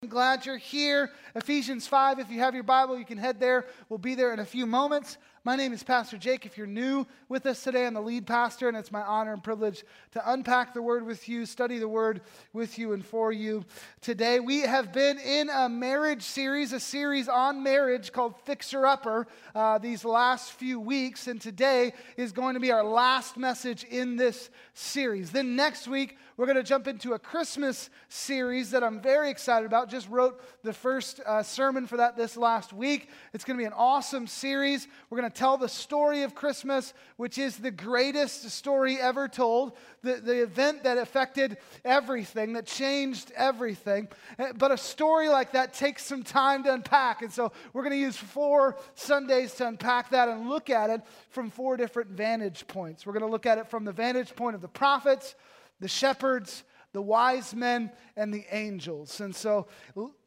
I'm glad you're here. Ephesians 5, if you have your Bible, you can head there. We'll be there in a few moments. My name is Pastor Jake. If you're new with us today, I'm the lead pastor, and it's my honor and privilege to unpack the Word with you, study the Word with you and for you today. We have been in a marriage series, a series on marriage called Fixer Upper, uh, these last few weeks, and today is going to be our last message in this series. Then next week, we're going to jump into a Christmas series that I'm very excited about. Just wrote the first uh, sermon for that this last week. It's going to be an awesome series. We're going to tell the story of Christmas, which is the greatest story ever told, the, the event that affected everything, that changed everything. Eh, but a story like that takes some time to unpack. And so we're going to use four Sundays to unpack that and look at it from four different vantage points. We're going to look at it from the vantage point of the prophets, the shepherds, the wise men, and the angels. And so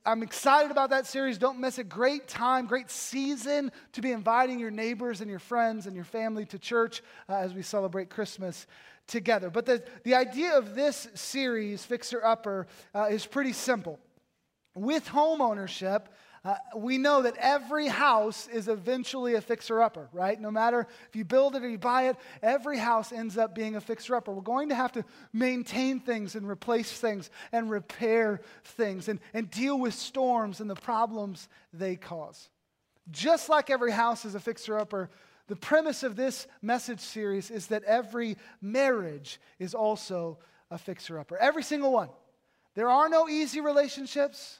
I'm excited about that series. Don't miss a Great time, great season to be inviting your neighbors and your friends and your family to church uh, as we celebrate Christmas together. But the, the idea of this series, Fixer Upper, uh, is pretty simple. With home ownership, uh, we know that every house is eventually a fixer upper, right? No matter if you build it or you buy it, every house ends up being a fixer upper. We're going to have to maintain things and replace things and repair things and, and deal with storms and the problems they cause. Just like every house is a fixer upper, the premise of this message series is that every marriage is also a fixer upper. Every single one. There are no easy relationships.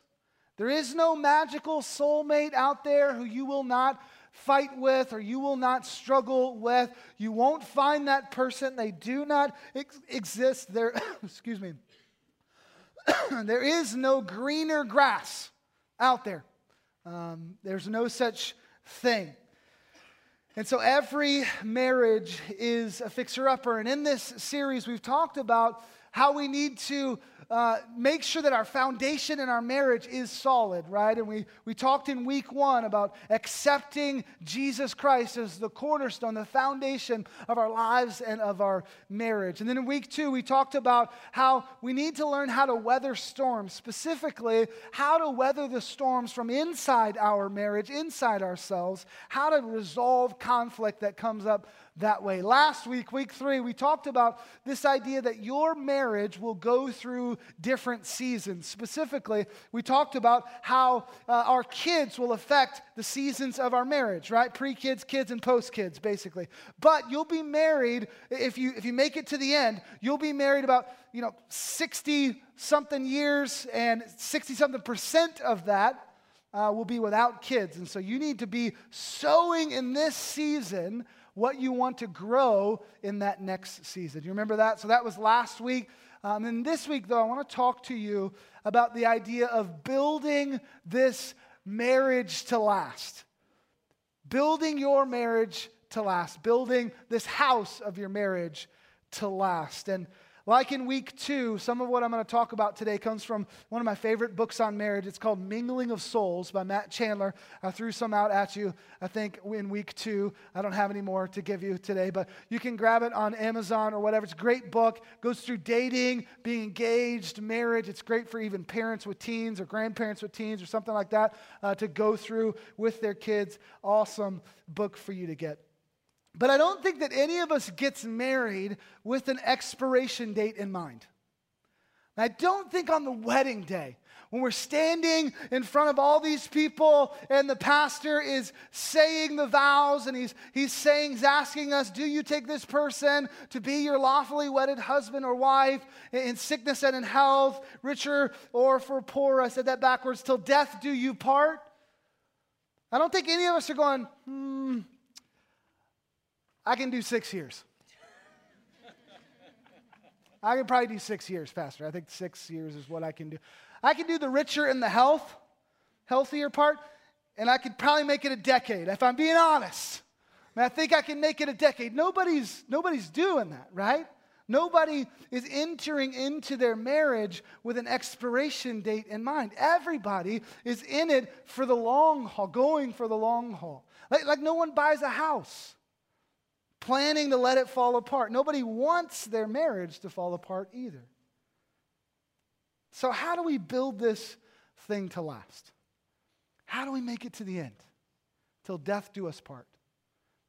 There is no magical soulmate out there who you will not fight with or you will not struggle with. You won't find that person. They do not ex- exist. There, excuse me. there is no greener grass out there. Um, there's no such thing. And so every marriage is a fixer upper. And in this series, we've talked about how we need to uh, make sure that our foundation in our marriage is solid, right? And we, we talked in week one about accepting Jesus Christ as the cornerstone, the foundation of our lives and of our marriage. And then in week two, we talked about how we need to learn how to weather storms, specifically, how to weather the storms from inside our marriage, inside ourselves, how to resolve conflict that comes up that way. Last week, week three, we talked about this idea that your marriage will go through different seasons. Specifically, we talked about how uh, our kids will affect the seasons of our marriage, right? Pre kids, kids, and post kids, basically. But you'll be married, if you, if you make it to the end, you'll be married about, you know, 60 something years, and 60 something percent of that. Uh, will be without kids. And so you need to be sowing in this season what you want to grow in that next season. You remember that? So that was last week. Um, and this week, though, I want to talk to you about the idea of building this marriage to last. Building your marriage to last. Building this house of your marriage to last. And like in week two, some of what I'm going to talk about today comes from one of my favorite books on marriage. It's called Mingling of Souls by Matt Chandler. I threw some out at you, I think, in week two. I don't have any more to give you today, but you can grab it on Amazon or whatever. It's a great book. Goes through dating, being engaged, marriage. It's great for even parents with teens or grandparents with teens or something like that uh, to go through with their kids. Awesome book for you to get. But I don't think that any of us gets married with an expiration date in mind. I don't think on the wedding day, when we're standing in front of all these people and the pastor is saying the vows and he's, he's saying, he's asking us, do you take this person to be your lawfully wedded husband or wife in sickness and in health, richer or for poor? I said that backwards, till death do you part. I don't think any of us are going, hmm, I can do six years. I can probably do six years, Pastor. I think six years is what I can do. I can do the richer and the health, healthier part, and I could probably make it a decade if I'm being honest. I, mean, I think I can make it a decade. Nobody's, nobody's doing that, right? Nobody is entering into their marriage with an expiration date in mind. Everybody is in it for the long haul, going for the long haul. Like, like no one buys a house planning to let it fall apart. Nobody wants their marriage to fall apart either. So, how do we build this thing to last? How do we make it to the end? Till death do us part.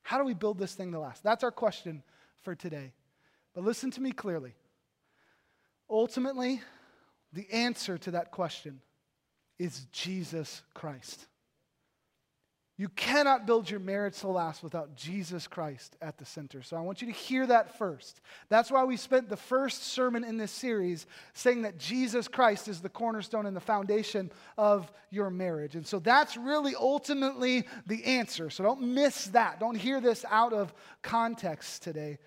How do we build this thing to last? That's our question for today. But listen to me clearly. Ultimately, the answer to that question is Jesus Christ. You cannot build your marriage to last without Jesus Christ at the center. So I want you to hear that first. That's why we spent the first sermon in this series saying that Jesus Christ is the cornerstone and the foundation of your marriage. And so that's really ultimately the answer. So don't miss that. Don't hear this out of context today.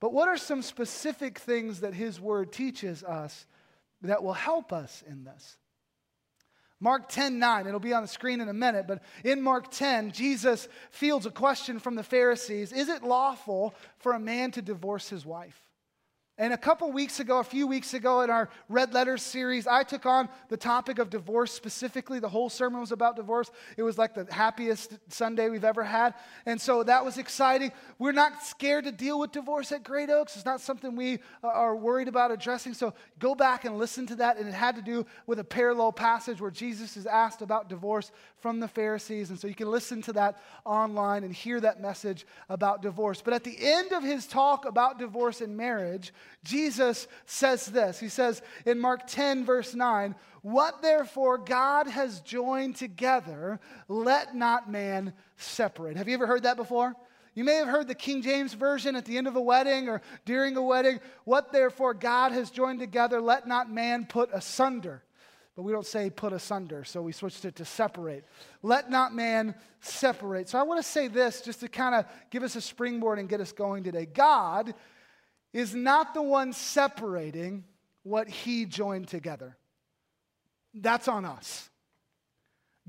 But what are some specific things that His Word teaches us that will help us in this? Mark 10 9, it'll be on the screen in a minute, but in Mark 10, Jesus fields a question from the Pharisees Is it lawful for a man to divorce his wife? And a couple weeks ago, a few weeks ago, in our Red Letters series, I took on the topic of divorce specifically. The whole sermon was about divorce. It was like the happiest Sunday we've ever had. And so that was exciting. We're not scared to deal with divorce at Great Oaks. It's not something we uh, are worried about addressing. So go back and listen to that. And it had to do with a parallel passage where Jesus is asked about divorce from the Pharisees. And so you can listen to that online and hear that message about divorce. But at the end of his talk about divorce and marriage, Jesus says this. He says in Mark 10, verse 9, What therefore God has joined together, let not man separate. Have you ever heard that before? You may have heard the King James Version at the end of a wedding or during a wedding. What therefore God has joined together, let not man put asunder. But we don't say put asunder, so we switched it to separate. Let not man separate. So I want to say this just to kind of give us a springboard and get us going today. God is not the one separating what he joined together. That's on us.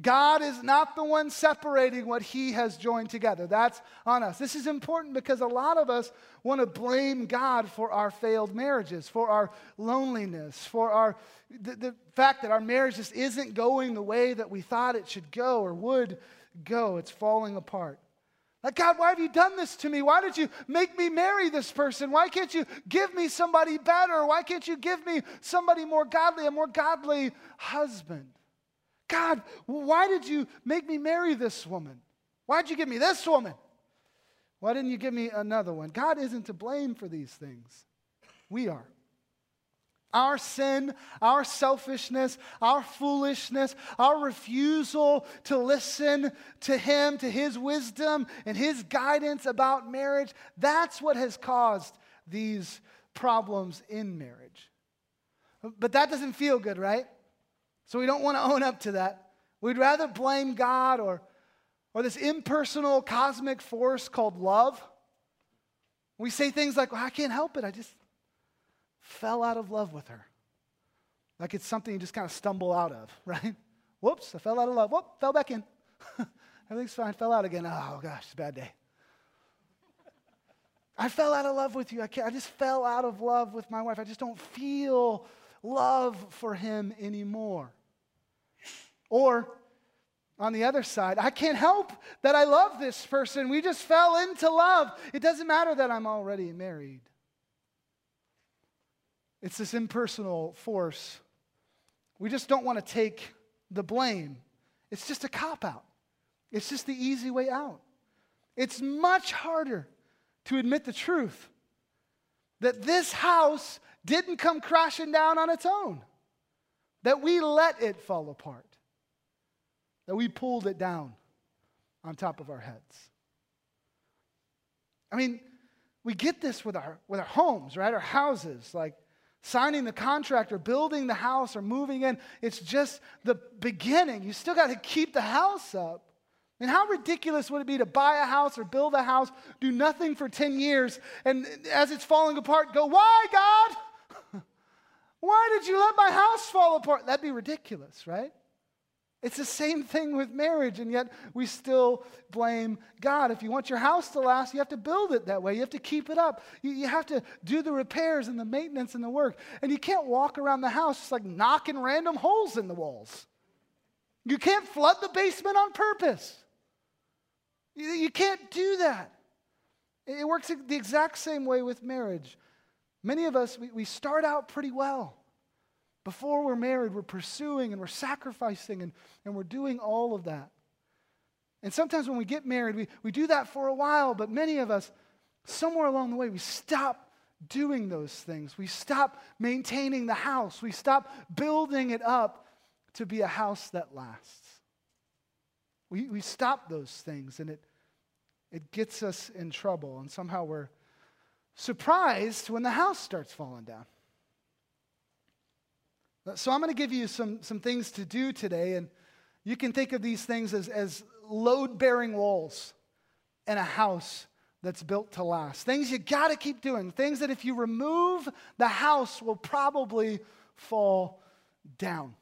God is not the one separating what he has joined together. That's on us. This is important because a lot of us want to blame God for our failed marriages, for our loneliness, for our the, the fact that our marriage just isn't going the way that we thought it should go or would go. It's falling apart. Like, God, why have you done this to me? Why did you make me marry this person? Why can't you give me somebody better? Why can't you give me somebody more godly, a more godly husband? God, why did you make me marry this woman? Why'd you give me this woman? Why didn't you give me another one? God isn't to blame for these things. We are. Our sin, our selfishness, our foolishness, our refusal to listen to Him, to His wisdom and His guidance about marriage, that's what has caused these problems in marriage. But that doesn't feel good, right? So we don't want to own up to that. We'd rather blame God or, or this impersonal cosmic force called love. We say things like, well, I can't help it. I just, fell out of love with her. Like it's something you just kind of stumble out of, right? Whoops, I fell out of love. Whoop, fell back in. Everything's fine, fell out again. Oh gosh, it's a bad day. I fell out of love with you. I, can't, I just fell out of love with my wife. I just don't feel love for him anymore. Or on the other side, I can't help that I love this person. We just fell into love. It doesn't matter that I'm already married. It's this impersonal force. We just don't want to take the blame. It's just a cop out, it's just the easy way out. It's much harder to admit the truth that this house didn't come crashing down on its own, that we let it fall apart, that we pulled it down on top of our heads. I mean, we get this with our, with our homes, right? Our houses. Like, signing the contract or building the house or moving in. It's just the beginning. You still got to keep the house up. And how ridiculous would it be to buy a house or build a house, do nothing for 10 years, and as it's falling apart, go, Why, God? Why did you let my house fall apart? That'd be ridiculous, right? It's the same thing with marriage, and yet we still blame God. If you want your house to last, you have to build it that way. You have to keep it up. You, you, have to do the repairs and the maintenance and the work. And you can't walk around the house just like knocking random holes in the walls. You can't flood the basement on purpose. You, you can't do that. It works the exact same way with marriage. Many of us, we, we start out pretty well. Before we're married, we're pursuing and we're sacrificing and, and we're doing all of that. And sometimes when we get married, we, we do that for a while, but many of us, somewhere along the way, we stop doing those things. We stop maintaining the house. We stop building it up to be a house that lasts. We, we stop those things and it, it gets us in trouble. And somehow we're surprised when the house starts falling down. So I'm going to give you some, some things to do today. And you can think of these things as, as load bearing walls in a house that's built to last. Things you got to keep doing. Things that if you remove, the house will probably fall down.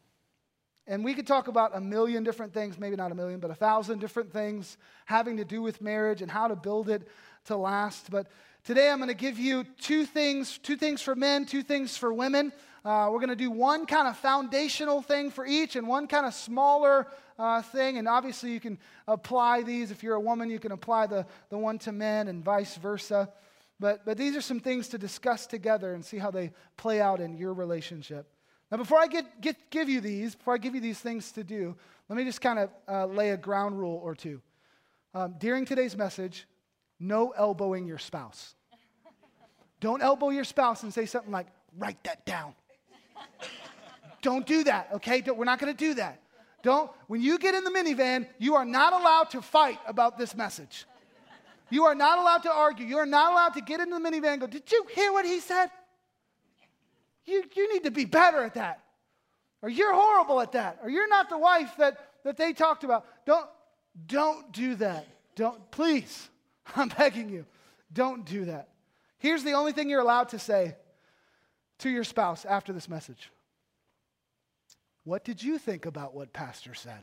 And we could talk about a million different things, maybe not a million, but a thousand different things having to do with marriage and how to build it to last. But today I'm going to give you two things two things for men, two things for women. Uh, we're going to do one kind of foundational thing for each and one kind of smaller uh, thing. And obviously, you can apply these. If you're a woman, you can apply the, the one to men and vice versa. But, but these are some things to discuss together and see how they play out in your relationship. Now, before I get, get, give you these, before I give you these things to do, let me just kind of uh, lay a ground rule or two. Um, during today's message, no elbowing your spouse. Don't elbow your spouse and say something like, write that down. Don't do that, okay? Don't, we're not to do that. Don't, when you get in the minivan, you are not allowed to fight about this message. You are not allowed to argue. You are not allowed to get into the minivan and go, Did you hear what he said? You, you need to be better at that. Or you're horrible at that. Or you're not the wife that, that they talked about. Don't, don't do that. Don't, please. I'm begging you. Don't do that. Here's the only thing you're allowed to say to your spouse after this message. What did you think about what Pastor said?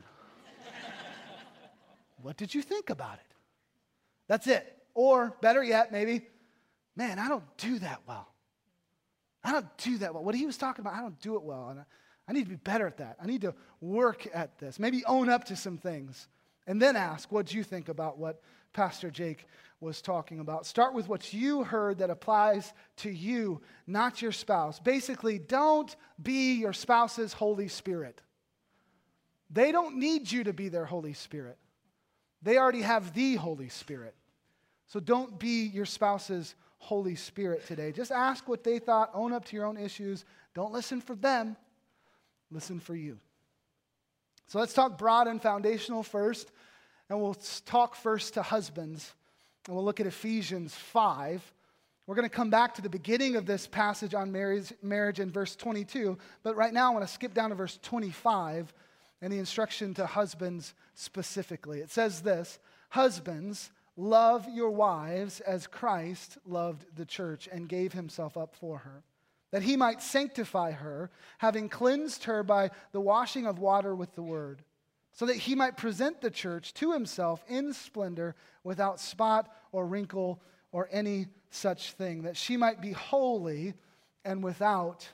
what did you think about it? That's it. Or better yet, maybe, man, I don't do that well. I don't do that well. What he was talking about, I don't do it well. And I, I need to be better at that. I need to work at this. Maybe own up to some things. And then ask, what do you think about what Pastor Jake was talking about? Start with what you heard that applies to you, not your spouse. Basically, don't be your spouse's Holy Spirit. They don't need you to be their Holy Spirit, they already have the Holy Spirit. So don't be your spouse's Holy Spirit today. Just ask what they thought, own up to your own issues. Don't listen for them, listen for you. So let's talk broad and foundational first, and we'll talk first to husbands, and we'll look at Ephesians 5. We're going to come back to the beginning of this passage on marriage, marriage in verse 22, but right now I want to skip down to verse 25 and the instruction to husbands specifically. It says this Husbands, Love your wives as Christ loved the church and gave himself up for her, that he might sanctify her, having cleansed her by the washing of water with the word, so that he might present the church to himself in splendor, without spot or wrinkle or any such thing, that she might be holy and without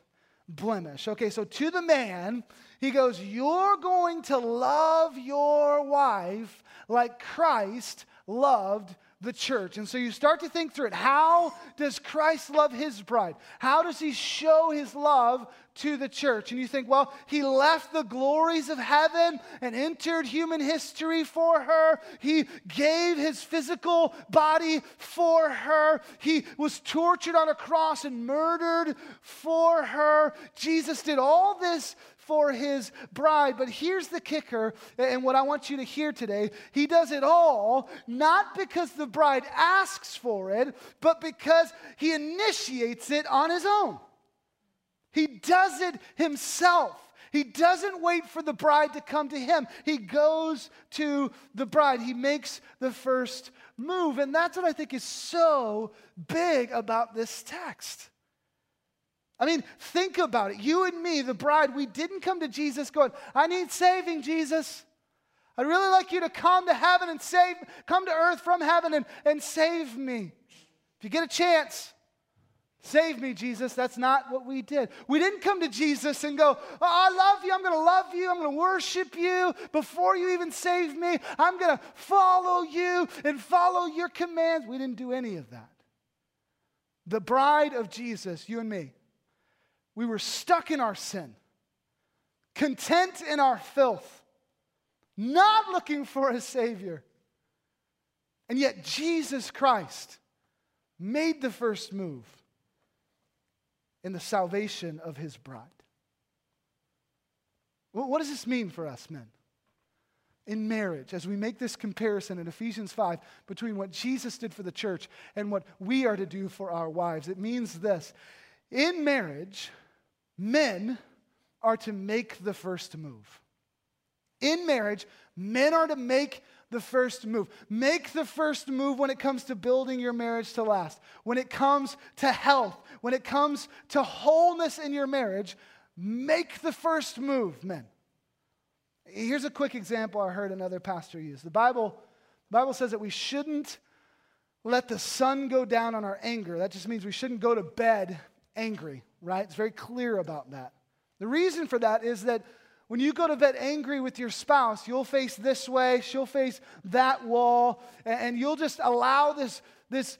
blemish. Okay, so to the man, he goes, You're going to love your wife like Christ loved the church. And so you start to think through it. How does Christ love his bride? How does he show his love to the church? And you think, well, he left the glories of heaven and entered human history for her. He gave his physical body for her. He was tortured on a cross and murdered for her. Jesus did all this for his bride. But here's the kicker, and what I want you to hear today He does it all not because the bride asks for it, but because he initiates it on his own. He does it himself. He doesn't wait for the bride to come to him. He goes to the bride. He makes the first move. And that's what I think is so big about this text. I mean, think about it. You and me, the bride, we didn't come to Jesus going, I need saving, Jesus. I'd really like you to come to heaven and save, come to earth from heaven and, and save me. If you get a chance, save me, Jesus. That's not what we did. We didn't come to Jesus and go, oh, I love you. I'm going to love you. I'm going to worship you. Before you even save me, I'm going to follow you and follow your commands. We didn't do any of that. The bride of Jesus, you and me, we were stuck in our sin. content in our filth, not looking for a Savior. And yet, Jesus Christ made the first move in the salvation of his bride. What does this mean for us, men? In marriage, as we make this comparison in Ephesians 5 between what Jesus did for the church and what we are to do for our wives, it means this. In marriage, men are to make the first move. In marriage, men are to make the first move. Make the first move when it comes to building your marriage to last. When it comes to health, when it comes to wholeness in your marriage, make the first move, men. Here's a quick example I heard another pastor use. The Bible, the Bible says that we shouldn't let the sun go down on our anger. That just means we shouldn't go to bed angry, right? It's very clear about that. The reason for that is that when you go to bed angry with your spouse, you'll face this way, she'll face that wall, and you'll just allow this, this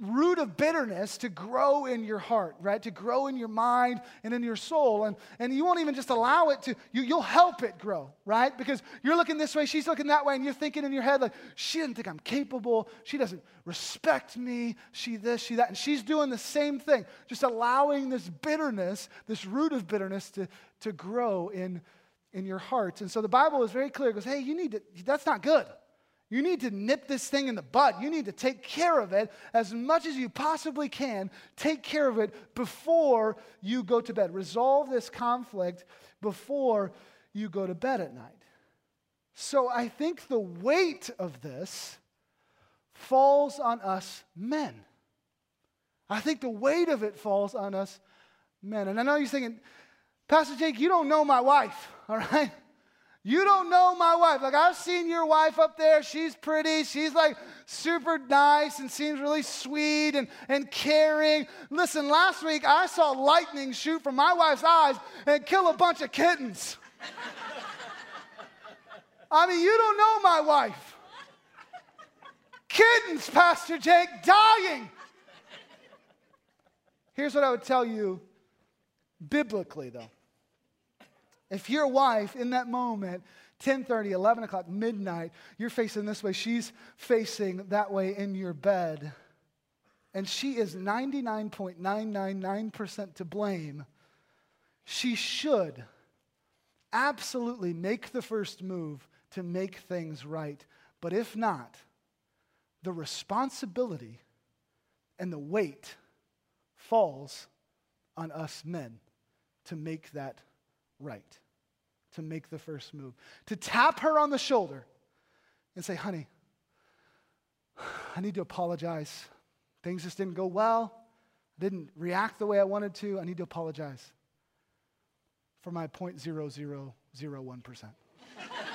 root of bitterness to grow in your heart, right? To grow in your mind and in your soul. And, and you won't even just allow it to, you, you'll help it grow, right? Because you're looking this way, she's looking that way, and you're thinking in your head, like, she doesn't think I'm capable. She doesn't respect me. She this, she that. And she's doing the same thing, just allowing this bitterness, this root of bitterness to, to grow in in your hearts. And so the Bible is very clear. It goes, hey, you need to, that's not good. You need to nip this thing in the bud. You need to take care of it as much as you possibly can. Take care of it before you go to bed. Resolve this conflict before you go to bed at night. So I think the weight of this falls on us men. I think the weight of it falls on us men. And I know you're thinking, Pastor Jake, you don't know my wife, all right? You don't know my wife. Like, I've seen your wife up there. She's pretty. She's like super nice and seems really sweet and, and caring. Listen, last week I saw lightning shoot from my wife's eyes and kill a bunch of kittens. I mean, you don't know my wife. Kittens, Pastor Jake, dying. Here's what I would tell you biblically, though. If your wife in that moment, 10:30, 11 o'clock, midnight, you're facing this way, she's facing that way in your bed, and she is 99.999% to blame, she should absolutely make the first move to make things right. But if not, the responsibility and the weight falls on us men to make that right to make the first move. To tap her on the shoulder and say, honey, I need to apologize. Things just didn't go well. I didn't react the way I wanted to. I need to apologize for my 0.0001%.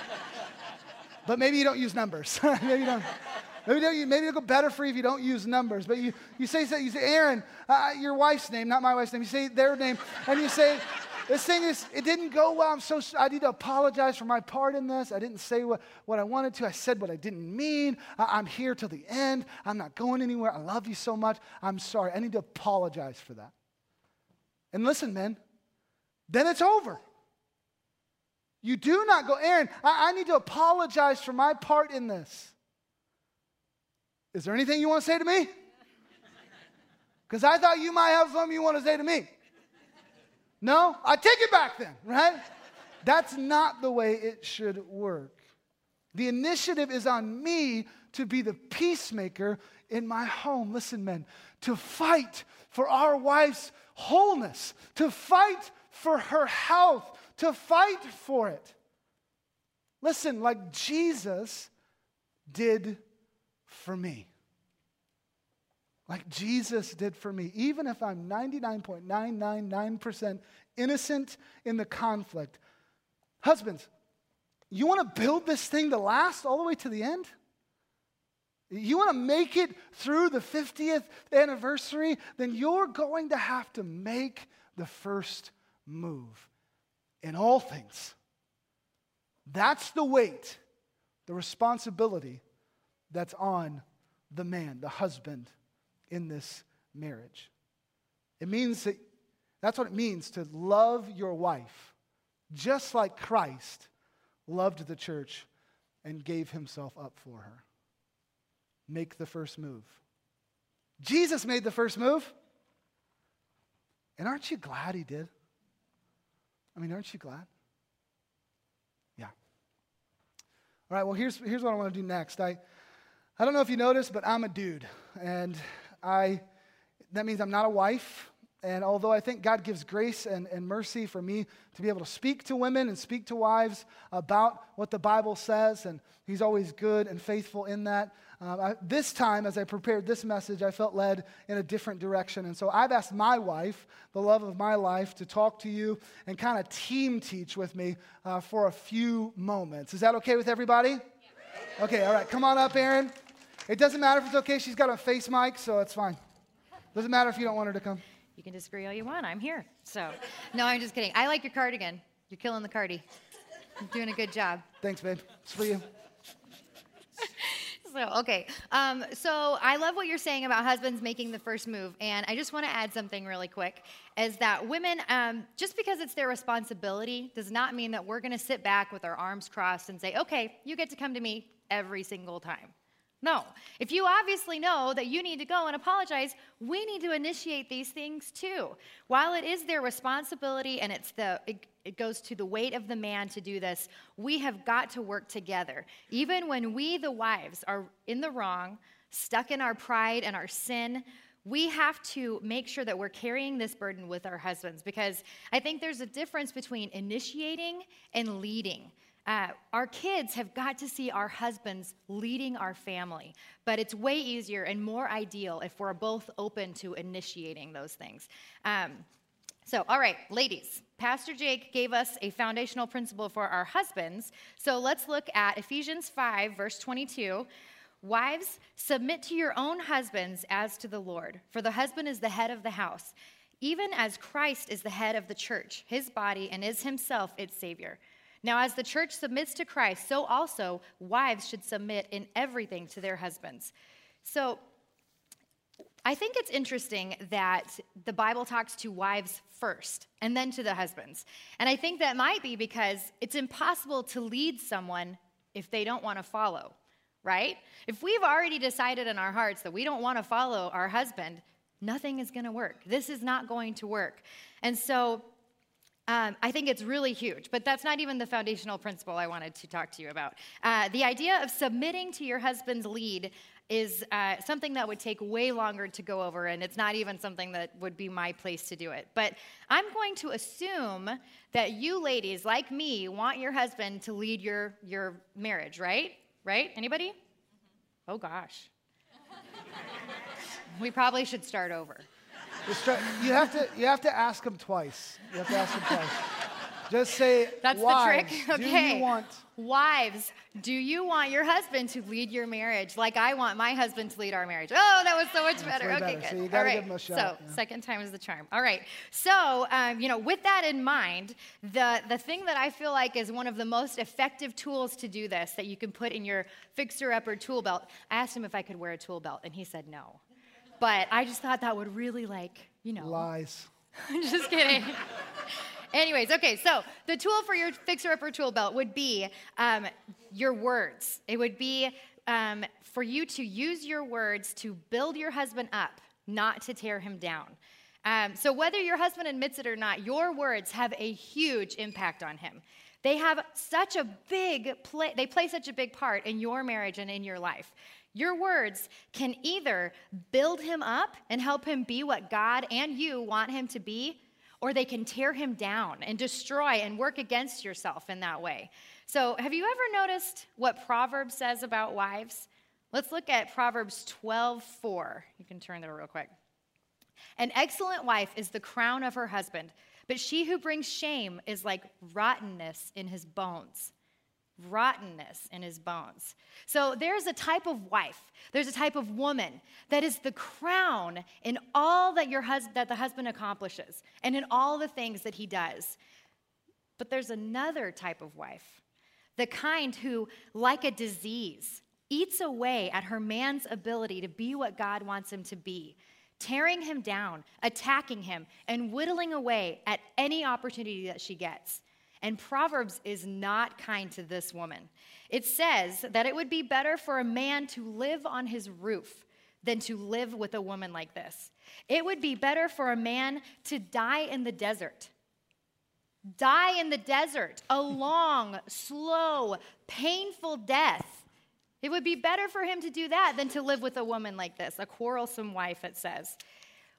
but maybe you don't use numbers. maybe you don't. Maybe, don't, maybe it'll go better for you if you don't use numbers. But you, you say, you say Erin, uh, your wife's name, not my wife's name. You say their name, and you say, this thing is, it didn't go well. I'm so, I need to apologize for my part in this. I didn't say what, what I wanted to. I said what I didn't mean. I, I'm here till the end. I'm not going anywhere. I love you so much. I'm sorry. I need to apologize for that. And listen, men, then it's over. You do not go, Erin, I, I need to apologize for my part in this. Is there anything you want to say to me? Because I thought you might have something you want to say to me. No? I take it back then, right? That's not the way it should work. The initiative is on me to be the peacemaker in my home. Listen, men, to fight for our wife's wholeness, to fight for her health, to fight for it. Listen, like Jesus did for me like Jesus did for me, even if I'm 99.999% innocent in the conflict. Husbands, you want to build this thing to last all the way to the end? You want to make it through the 50th anniversary? Then you're going to have to make the first move in all things. That's the weight, the responsibility that's on the man, the husband in this marriage. It means that that's what it means to love your wife just like Christ loved the church and gave himself up for her. Make the first move. Jesus made the first move. And aren't you glad he did? I mean, aren't you glad? Yeah. All right, well, here's, here's what I want to do next. I, I don't know if you noticed, but I'm a dude. And I, that means I'm not a wife. And although I think God gives grace and, and mercy for me to be able to speak to women and speak to wives about what the Bible says, and He's always good and faithful in that, um, I, this time, as I prepared this message, I felt led in a different direction. And so I've asked my wife, the love of my life, to talk to you and kind of team teach with me uh, for a few moments. Is that okay with everybody? Okay, all right. Come on up, Erin. It doesn't matter if it's okay. She's got a face mic, so it's fine. Doesn't matter if you don't want her to come. You can disagree all you want. I'm here. So, no, I'm just kidding. I like your cardigan. You're killing the cardi. You're doing a good job. Thanks, babe. It's for you. so, okay. Um, so, I love what you're saying about husbands making the first move. And I just want to add something really quick is that women, um, just because it's their responsibility, does not mean that we're going to sit back with our arms crossed and say, okay, you get to come to me every single time. No. If you obviously know that you need to go and apologize, we need to initiate these things too. While it is their responsibility and it's the it, it, goes to the weight of the man to do this, we have got to work together. Even when we the wives are in the wrong, stuck in our pride and our sin, we have to make sure that we're carrying this burden with our husbands because I think there's a difference between initiating and leading. Uh, our kids have got to see our husbands leading our family, but it's way easier and more ideal if we're both open to initiating those things. Um, so, all right, ladies, Pastor Jake gave us a foundational principle for our husbands. So let's look at Ephesians 5, verse 22. Wives, submit to your own husbands as to the Lord, for the husband is the head of the house, even as Christ is the head of the church, his body, and is himself its Savior. Now, as the church submits to Christ, so also wives should submit in everything to their husbands. So, I think it's interesting that the Bible talks to wives first and then to the husbands. And I think that might be because it's impossible to lead someone if they don't want to follow, right? If we've already decided in our hearts that we don't want to follow our husband, nothing is going to work. This is not going to work. And so um, I think it's really huge, but that's not even the foundational principle I wanted to talk to you about. Uh, the idea of submitting to your husband's lead is uh, something that would take way longer to go over, and it's not even something that would be my place to do it. But I'm going to assume that you ladies, like me, want your husband to lead your, your marriage, right? Right? Anybody? Mm-hmm. Oh, gosh. we probably should start over. You have to you have to ask them twice. You have to ask them twice. Just say That's wives, the trick. Okay. Do you want Wives, do you want your husband to lead your marriage like I want my husband to lead our marriage? Oh, that was so much better. Okay, better. good. So you gotta All right. give him a shot. So yeah. second time is the charm. All right. So um, you know, with that in mind, the the thing that I feel like is one of the most effective tools to do this that you can put in your fixer-upper tool belt. I asked him if I could wear a tool belt, and he said no. But I just thought that would really like you know. Lies. I'm just kidding. Anyways, okay, so the tool for your fixer upper tool belt would be um, your words. It would be um, for you to use your words to build your husband up, not to tear him down. Um, so, whether your husband admits it or not, your words have a huge impact on him. They have such a big play, they play such a big part in your marriage and in your life. Your words can either build him up and help him be what God and you want him to be, or they can tear him down and destroy and work against yourself in that way. So, have you ever noticed what Proverbs says about wives? Let's look at Proverbs 12 4. You can turn there real quick. An excellent wife is the crown of her husband, but she who brings shame is like rottenness in his bones rottenness in his bones. So there's a type of wife, there's a type of woman that is the crown in all that your hus- that the husband accomplishes and in all the things that he does. But there's another type of wife, the kind who like a disease eats away at her man's ability to be what God wants him to be, tearing him down, attacking him, and whittling away at any opportunity that she gets. And Proverbs is not kind to this woman. It says that it would be better for a man to live on his roof than to live with a woman like this. It would be better for a man to die in the desert. Die in the desert, a long, slow, painful death. It would be better for him to do that than to live with a woman like this, a quarrelsome wife, it says.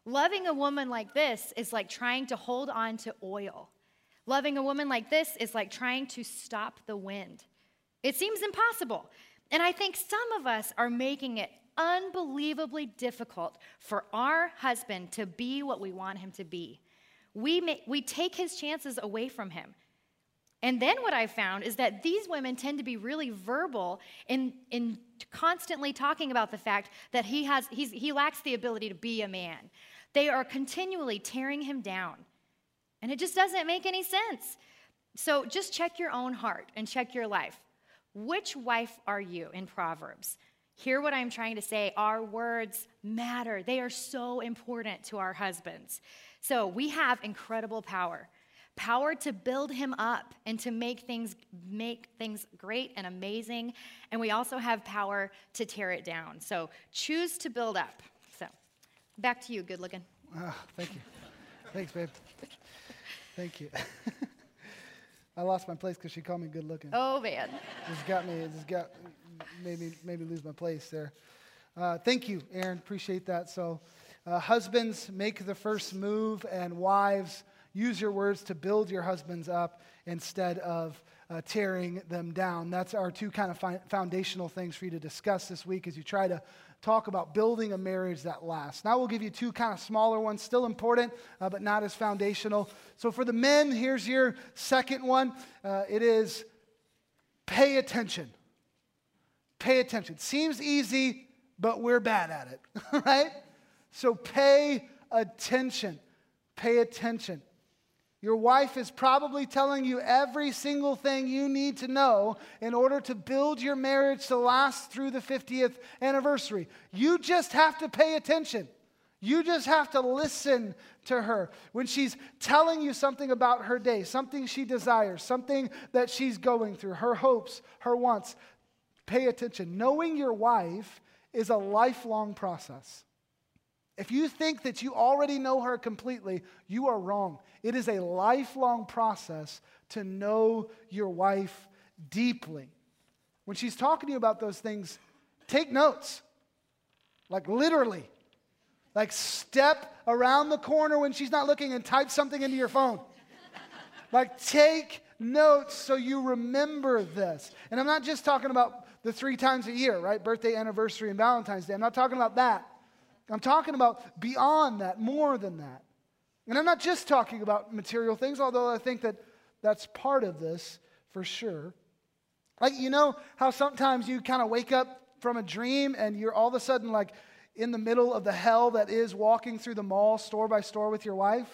Loving a woman like this is like trying to hold on to oil. Loving a woman like this is like trying to stop the wind. It seems impossible. And I think some of us are making it unbelievably difficult for our husband to be what we want him to be. We, may, we take his chances away from him. And then what I found is that these women tend to be really verbal in, in constantly talking about the fact that he, has, he lacks the ability to be a man. They are continually tearing him down. And it just doesn't make any sense. So just check your own heart and check your life. Which wife are you in Proverbs? Hear what I'm trying to say. Our words matter, they are so important to our husbands. So we have incredible power power to build him up and to make things make things great and amazing and we also have power to tear it down so choose to build up so back to you good looking oh, thank you thanks babe thank you i lost my place because she called me good looking oh man this got me this got made me, made me lose my place there. Uh, thank you, Erin. Appreciate that. So, uh, husbands, make the first move, and wives, use your words to build your husbands up instead of uh, tearing them down. That's our two kind of fi- foundational things for you to discuss this week as you try to talk about building a marriage that lasts. Now, we'll give you two kind of smaller ones, still important, uh, but not as foundational. So, for the men, here's your second one uh, it is pay attention. Pay attention. Seems easy, but we're bad at it, right? So pay attention. Pay attention. Your wife is probably telling you every single thing you need to know in order to build your marriage to last through the 50th anniversary. You just have to pay attention. You just have to listen to her. When she's telling you something about her day, something she desires, something that she's going through, her hopes, her wants, pay attention. Knowing your wife is a lifelong process. If you think that you already know her completely, you are wrong. It is a lifelong process to know your wife deeply. When she's talking to you about those things, take notes. Like literally. Like step around the corner when she's not looking and type something into your phone. like take notes so you remember this. And I'm not just talking about the three times a year, right? Birthday, anniversary, and Valentine's Day. I'm not talking about that. I'm talking about beyond that, more than that. And I'm not just talking about material things, although I think that that's part of this for sure. Like, you know how sometimes you kind of wake up from a dream and you're all of a sudden like in the middle of the hell that is walking through the mall store by store with your wife?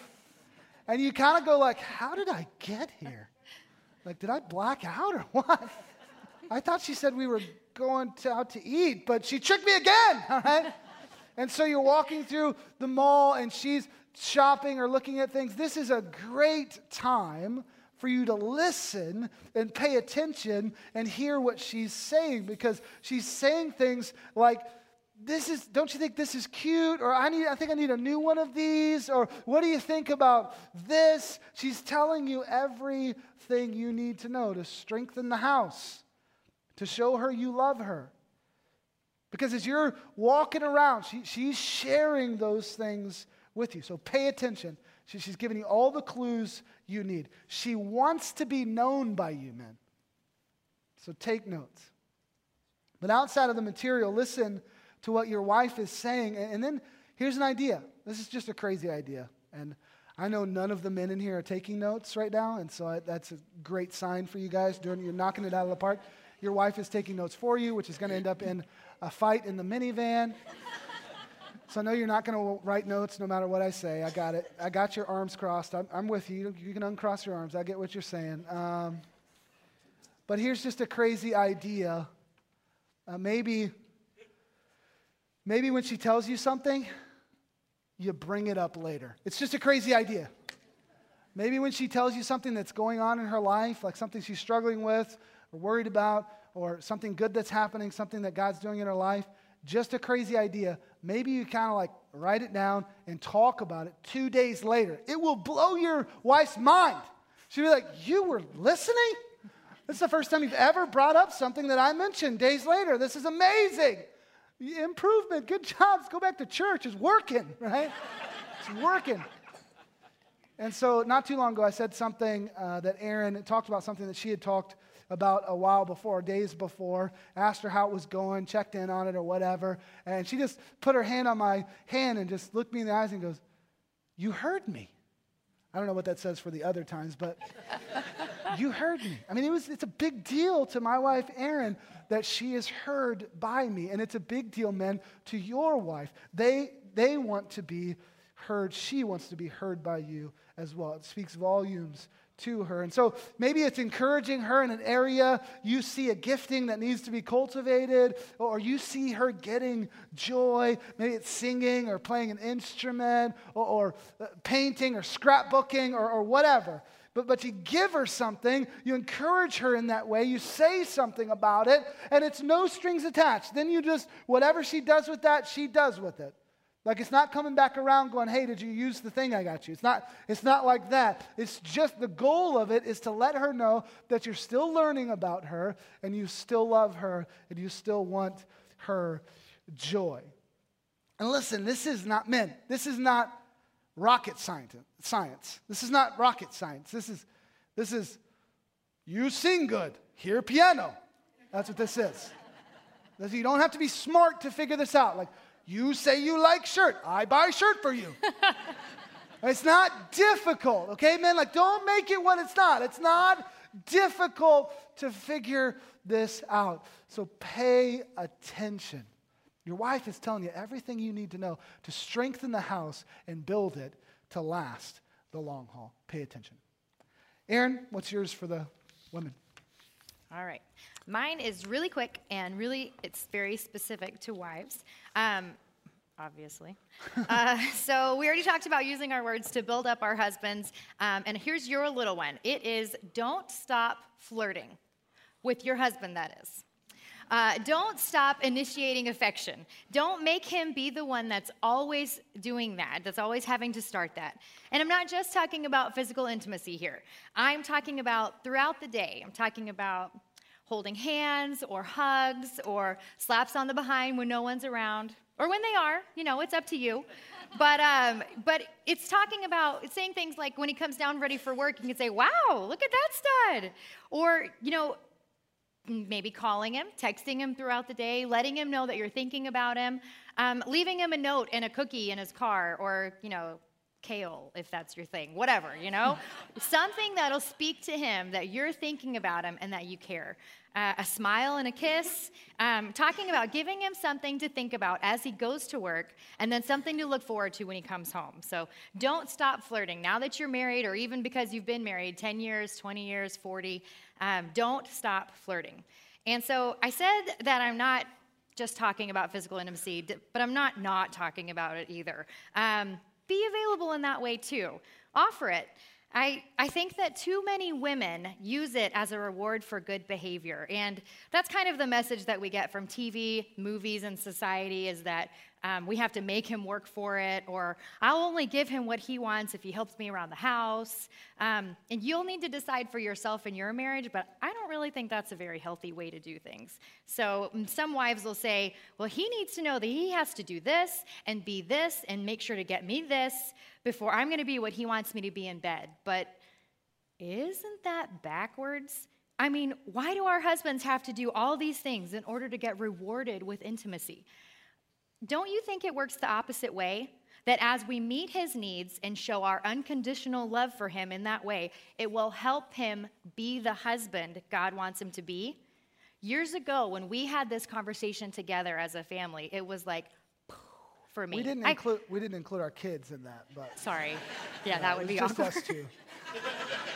And you kind of go like, how did I get here? Like, did I black out or what? I thought she said we were going to, out to eat, but she tricked me again, all right? And so you're walking through the mall and she's shopping or looking at things. This is a great time for you to listen and pay attention and hear what she's saying because she's saying things like, this is don't you think this is cute or i need i think i need a new one of these or what do you think about this she's telling you everything you need to know to strengthen the house to show her you love her. Because as you're walking around, she, she's sharing those things with you. So pay attention. She, she's giving you all the clues you need. She wants to be known by you, men. So take notes. But outside of the material, listen to what your wife is saying. And, and then here's an idea. This is just a crazy idea. And I know none of the men in here are taking notes right now. And so I, that's a great sign for you guys. Doing, you're knocking it out of the park. Your wife is taking notes for you, which is going to end up in a fight in the minivan. So I know you're not going to write notes no matter what I say. I got it. I got your arms crossed. I'm, I'm with you. You can uncross your arms. I get what you're saying. Um, but here's just a crazy idea. Uh, maybe, maybe when she tells you something, you bring it up later. It's just a crazy idea. Maybe when she tells you something that's going on in her life, like something she's struggling with or worried about, or something good that's happening, something that God's doing in her life, just a crazy idea. Maybe you kind of like write it down and talk about it two days later. It will blow your wife's mind. She'll be like, You were listening? This is the first time you've ever brought up something that I mentioned days later. This is amazing. Improvement. Good job. Let's go back to church. It's working, right? It's working. And so, not too long ago, I said something uh, that Erin talked about something that she had talked about a while before, days before, asked her how it was going, checked in on it or whatever. And she just put her hand on my hand and just looked me in the eyes and goes, You heard me. I don't know what that says for the other times, but you heard me. I mean, it was, it's a big deal to my wife, Erin, that she is heard by me. And it's a big deal, men, to your wife. They, they want to be heard. She wants to be heard by you as well. It speaks volumes to her. And so maybe it's encouraging her in an area you see a gifting that needs to be cultivated, or you see her getting joy. Maybe it's singing or playing an instrument or, or uh, painting or scrapbooking or, or whatever. But, but you give her something, you encourage her in that way, you say something about it, and it's no strings attached. Then you just, whatever she does with that, she does with it. Like it's not coming back around going, hey, did you use the thing I got you? It's not, it's not like that. It's just the goal of it is to let her know that you're still learning about her and you still love her and you still want her joy. And listen, this is not men. This is not rocket science. This is not rocket science. This is this is you sing good, hear piano. That's what this is. You don't have to be smart to figure this out. Like you say you like shirt. I buy shirt for you. it's not difficult, okay, man? Like, don't make it what it's not. It's not difficult to figure this out. So pay attention. Your wife is telling you everything you need to know to strengthen the house and build it to last the long haul. Pay attention. Erin, what's yours for the women? All right. Mine is really quick and really, it's very specific to wives. Um, obviously. uh, so we already talked about using our words to build up our husbands. Um, and here's your little one it is don't stop flirting with your husband, that is. Uh, don't stop initiating affection. Don't make him be the one that's always doing that, that's always having to start that. And I'm not just talking about physical intimacy here. I'm talking about throughout the day. I'm talking about holding hands or hugs or slaps on the behind when no one's around or when they are you know it's up to you but um, but it's talking about saying things like when he comes down ready for work you can say wow look at that stud or you know maybe calling him texting him throughout the day letting him know that you're thinking about him um, leaving him a note and a cookie in his car or you know kale if that's your thing whatever you know something that'll speak to him that you're thinking about him and that you care uh, a smile and a kiss, um, talking about giving him something to think about as he goes to work, and then something to look forward to when he comes home. So don't stop flirting. Now that you're married, or even because you've been married 10 years, 20 years, 40, um, don't stop flirting. And so I said that I'm not just talking about physical intimacy, but I'm not not talking about it either. Um, be available in that way too. Offer it. I, I think that too many women use it as a reward for good behavior. And that's kind of the message that we get from TV, movies, and society is that um, we have to make him work for it, or I'll only give him what he wants if he helps me around the house. Um, and you'll need to decide for yourself in your marriage, but I don't really think that's a very healthy way to do things. So mm, some wives will say, well, he needs to know that he has to do this and be this and make sure to get me this before I'm going to be what he wants me to be in bed. But isn't that backwards? I mean, why do our husbands have to do all these things in order to get rewarded with intimacy? Don't you think it works the opposite way? That as we meet his needs and show our unconditional love for him in that way, it will help him be the husband God wants him to be? Years ago, when we had this conversation together as a family, it was like, for me. We didn't, I, include, we didn't include our kids in that, but. Sorry. Yeah, that would be just awkward. us two.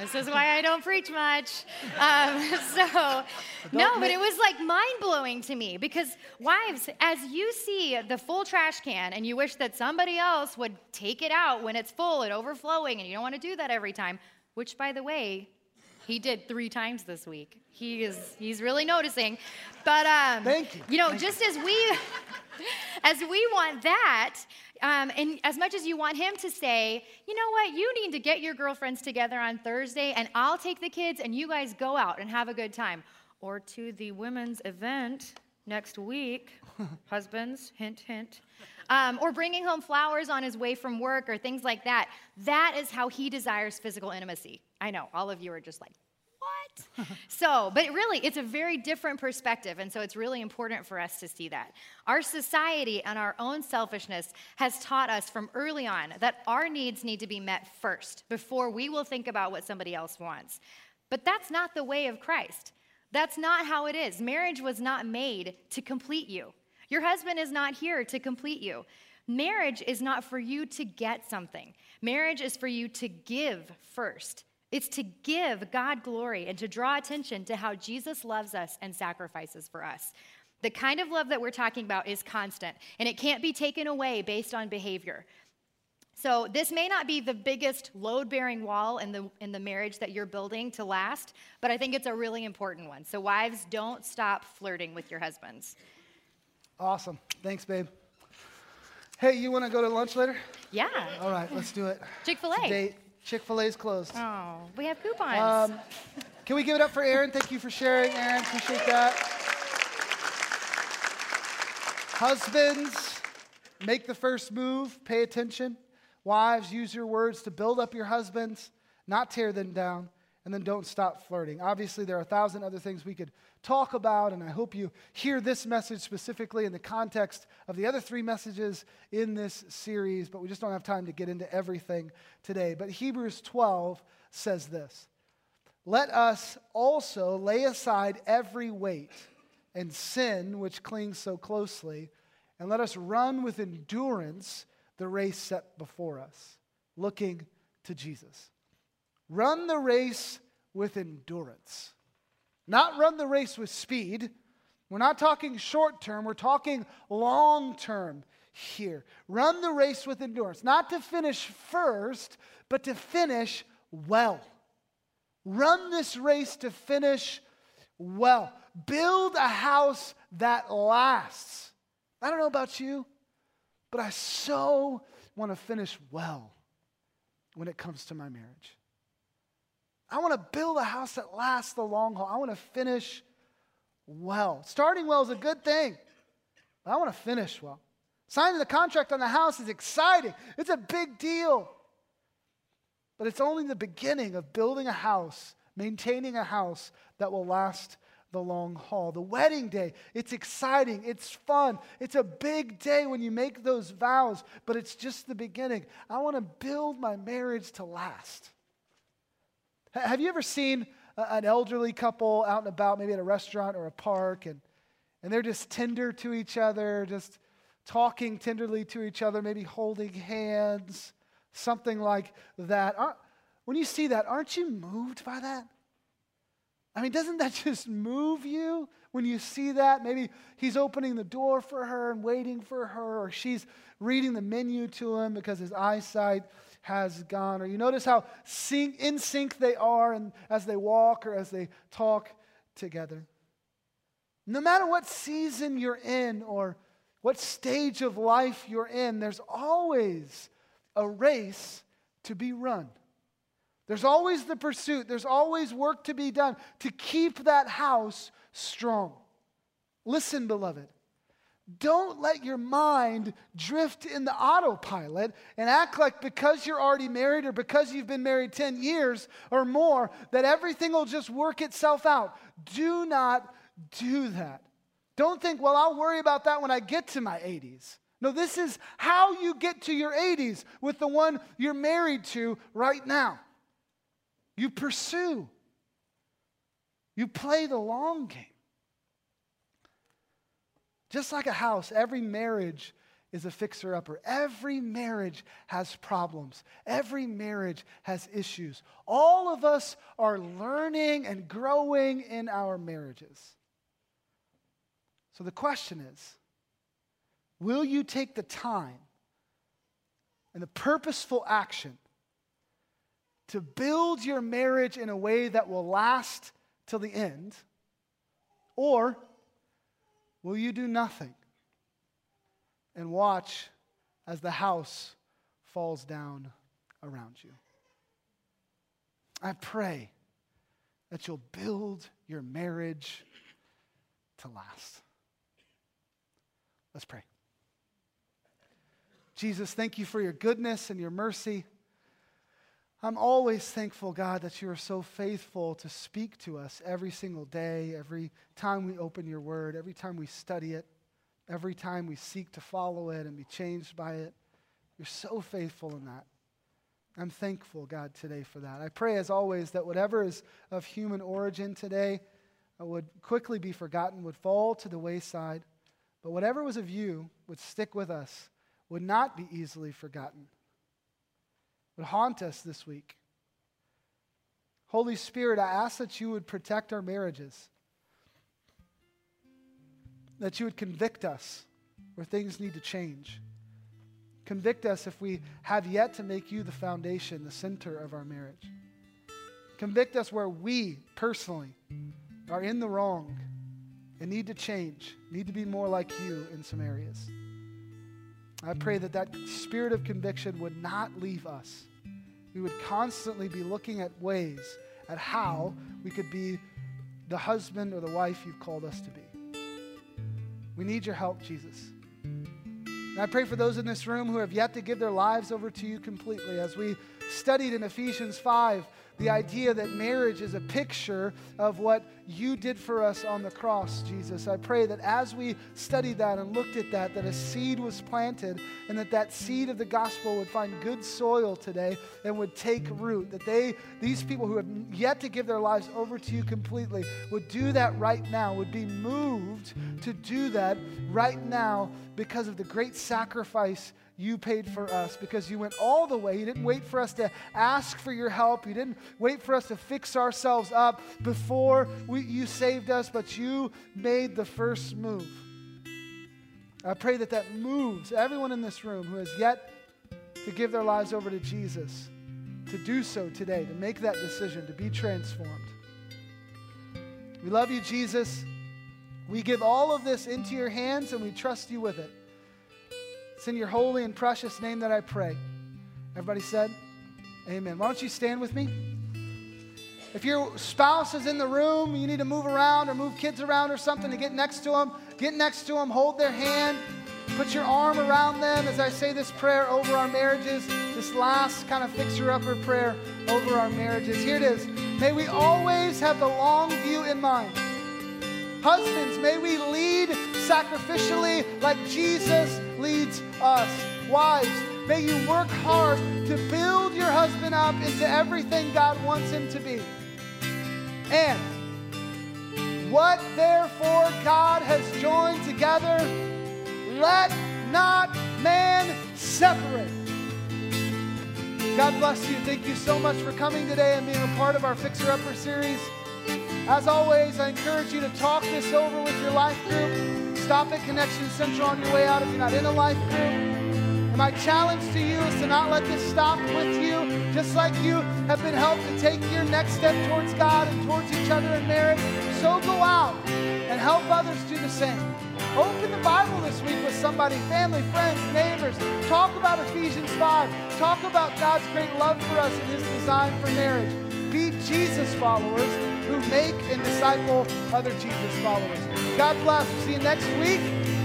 This is why I don't preach much. Um, so, no, but it was like mind blowing to me because, wives, as you see the full trash can and you wish that somebody else would take it out when it's full and overflowing, and you don't want to do that every time, which, by the way, he did three times this week. He is he's really noticing. But um, Thank you. You know, Thank just as we as we want that, um, and as much as you want him to say, you know what, you need to get your girlfriends together on Thursday, and I'll take the kids, and you guys go out and have a good time. Or to the women's event next week, husbands, hint, hint. Um, or bringing home flowers on his way from work or things like that. That is how he desires physical intimacy. I know, all of you are just like, what? so, but really, it's a very different perspective. And so it's really important for us to see that. Our society and our own selfishness has taught us from early on that our needs need to be met first before we will think about what somebody else wants. But that's not the way of Christ. That's not how it is. Marriage was not made to complete you. Your husband is not here to complete you. Marriage is not for you to get something. Marriage is for you to give first. It's to give God glory and to draw attention to how Jesus loves us and sacrifices for us. The kind of love that we're talking about is constant, and it can't be taken away based on behavior. So, this may not be the biggest load bearing wall in the, in the marriage that you're building to last, but I think it's a really important one. So, wives, don't stop flirting with your husbands. Awesome. Thanks, babe. Hey, you want to go to lunch later? Yeah. All right, let's do it. Chick fil a. Chick-fil-A's closed. Oh, we have coupons. Um, can we give it up for Erin? Thank you for sharing, Erin. Appreciate that. Husbands, make the first move. Pay attention. Wives, use your words to build up your husbands, not tear them down. And then don't stop flirting. Obviously, there are a thousand other things we could talk about, and I hope you hear this message specifically in the context of the other three messages in this series, but we just don't have time to get into everything today. But Hebrews 12 says this Let us also lay aside every weight and sin which clings so closely, and let us run with endurance the race set before us, looking to Jesus. Run the race with endurance. Not run the race with speed. We're not talking short term, we're talking long term here. Run the race with endurance, not to finish first, but to finish well. Run this race to finish well. Build a house that lasts. I don't know about you, but I so want to finish well when it comes to my marriage. I want to build a house that lasts the long haul. I want to finish well. Starting well is a good thing, but I want to finish well. Signing the contract on the house is exciting, it's a big deal. But it's only the beginning of building a house, maintaining a house that will last the long haul. The wedding day, it's exciting, it's fun, it's a big day when you make those vows, but it's just the beginning. I want to build my marriage to last. Have you ever seen an elderly couple out and about, maybe at a restaurant or a park, and, and they're just tender to each other, just talking tenderly to each other, maybe holding hands, something like that? When you see that, aren't you moved by that? I mean, doesn't that just move you when you see that? Maybe he's opening the door for her and waiting for her, or she's reading the menu to him because his eyesight has gone. Or you notice how sync, in sync they are and as they walk or as they talk together. No matter what season you're in or what stage of life you're in, there's always a race to be run. There's always the pursuit, there's always work to be done to keep that house strong. Listen, beloved. Don't let your mind drift in the autopilot and act like because you're already married or because you've been married 10 years or more, that everything will just work itself out. Do not do that. Don't think, well, I'll worry about that when I get to my 80s. No, this is how you get to your 80s with the one you're married to right now. You pursue, you play the long game. Just like a house, every marriage is a fixer upper. Every marriage has problems, every marriage has issues. All of us are learning and growing in our marriages. So the question is will you take the time and the purposeful action to build your marriage in a way that will last till the end? Or will you do nothing? and watch as the house falls down around you. I pray that you'll build your marriage to last. Let's pray. Jesus, thank you for your goodness and your mercy. I'm always thankful, God, that you are so faithful to speak to us every single day, every time we open your word, every time we study it every time we seek to follow it and be changed by it. You're so faithful in that. I'm thankful, God, today for that. I pray, as always, that whatever is of human origin today uh, would quickly be forgotten, would fall to the wayside. But whatever was of you would stick with us, would not be easily forgotten, would haunt us this week. Holy Spirit, I ask that you would protect our marriages that you would convict us where things need to change. Convict us if we have yet to make you the foundation, the center of our marriage. Convict us where we personally are in the wrong and need to change, need to be more like you in some areas. I pray that that spirit of conviction would not leave us. We would constantly be looking at ways at how we could be the husband or the wife you've called us to be. We need your help, Jesus. And I pray for those in this room who have yet to give their lives over to you completely. As we studied in Ephesians 5, the idea that marriage is a picture of what you did for us on the cross, Jesus. I pray that as we studied that and looked at that, that a seed was planted and that that seed of the gospel would find good soil today and would take root. That they, these people who have yet to give their lives over to you completely, would do that right now, would be moved to do that right now because of the great sacrifice you paid for us because you went all the way. You didn't wait for us to ask for your help. You didn't wait for us to fix ourselves up before we, you saved us, but you made the first move. I pray that that moves everyone in this room who has yet to give their lives over to Jesus to do so today, to make that decision, to be transformed. We love you, Jesus. We give all of this into your hands and we trust you with it. In your holy and precious name that I pray. Everybody said, Amen. Why don't you stand with me? If your spouse is in the room, you need to move around or move kids around or something to get next to them, get next to them, hold their hand, put your arm around them as I say this prayer over our marriages, this last kind of fixer upper prayer over our marriages. Here it is. May we always have the long view in mind. Husbands, may we lead sacrificially like Jesus leads us. Wives, may you work hard to build your husband up into everything God wants him to be. And what therefore God has joined together, let not man separate. God bless you. Thank you so much for coming today and being a part of our Fixer Upper series. As always, I encourage you to talk this over with your life group. Stop at Connection Central on your way out if you're not in a life group. And my challenge to you is to not let this stop with you. Just like you have been helped to take your next step towards God and towards each other in marriage, so go out and help others do the same. Open the Bible this week with somebody, family, friends, neighbors. Talk about Ephesians 5. Talk about God's great love for us and his design for marriage. Be Jesus followers who make and disciple other Jesus followers. God bless. We'll See you next week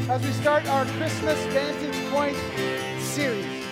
as we start our Christmas Vantage Point series.